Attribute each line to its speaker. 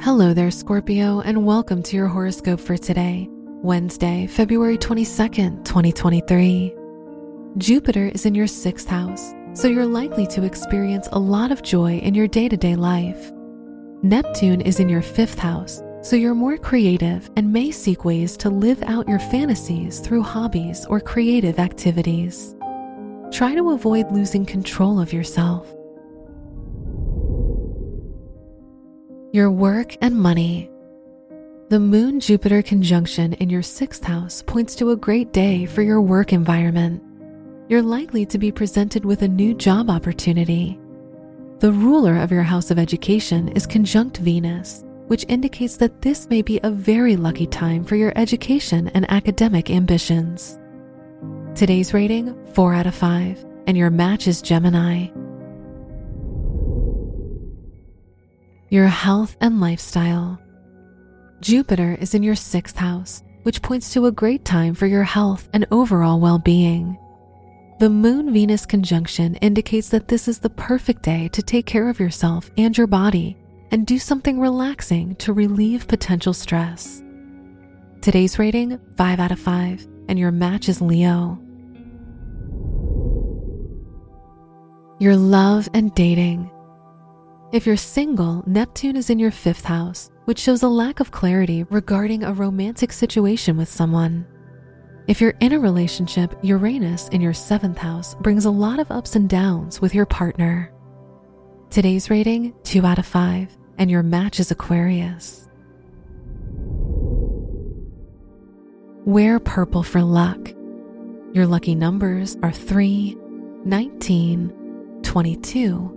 Speaker 1: Hello there, Scorpio, and welcome to your horoscope for today, Wednesday, February 22nd, 2023. Jupiter is in your sixth house, so you're likely to experience a lot of joy in your day to day life. Neptune is in your fifth house, so you're more creative and may seek ways to live out your fantasies through hobbies or creative activities. Try to avoid losing control of yourself. Your work and money. The Moon Jupiter conjunction in your sixth house points to a great day for your work environment. You're likely to be presented with a new job opportunity. The ruler of your house of education is conjunct Venus, which indicates that this may be a very lucky time for your education and academic ambitions. Today's rating 4 out of 5, and your match is Gemini. Your health and lifestyle. Jupiter is in your sixth house, which points to a great time for your health and overall well being. The Moon Venus conjunction indicates that this is the perfect day to take care of yourself and your body and do something relaxing to relieve potential stress. Today's rating 5 out of 5, and your match is Leo. Your love and dating. If you're single, Neptune is in your fifth house, which shows a lack of clarity regarding a romantic situation with someone. If you're in a relationship, Uranus in your seventh house brings a lot of ups and downs with your partner. Today's rating 2 out of 5, and your match is Aquarius. Wear purple for luck. Your lucky numbers are 3, 19, 22,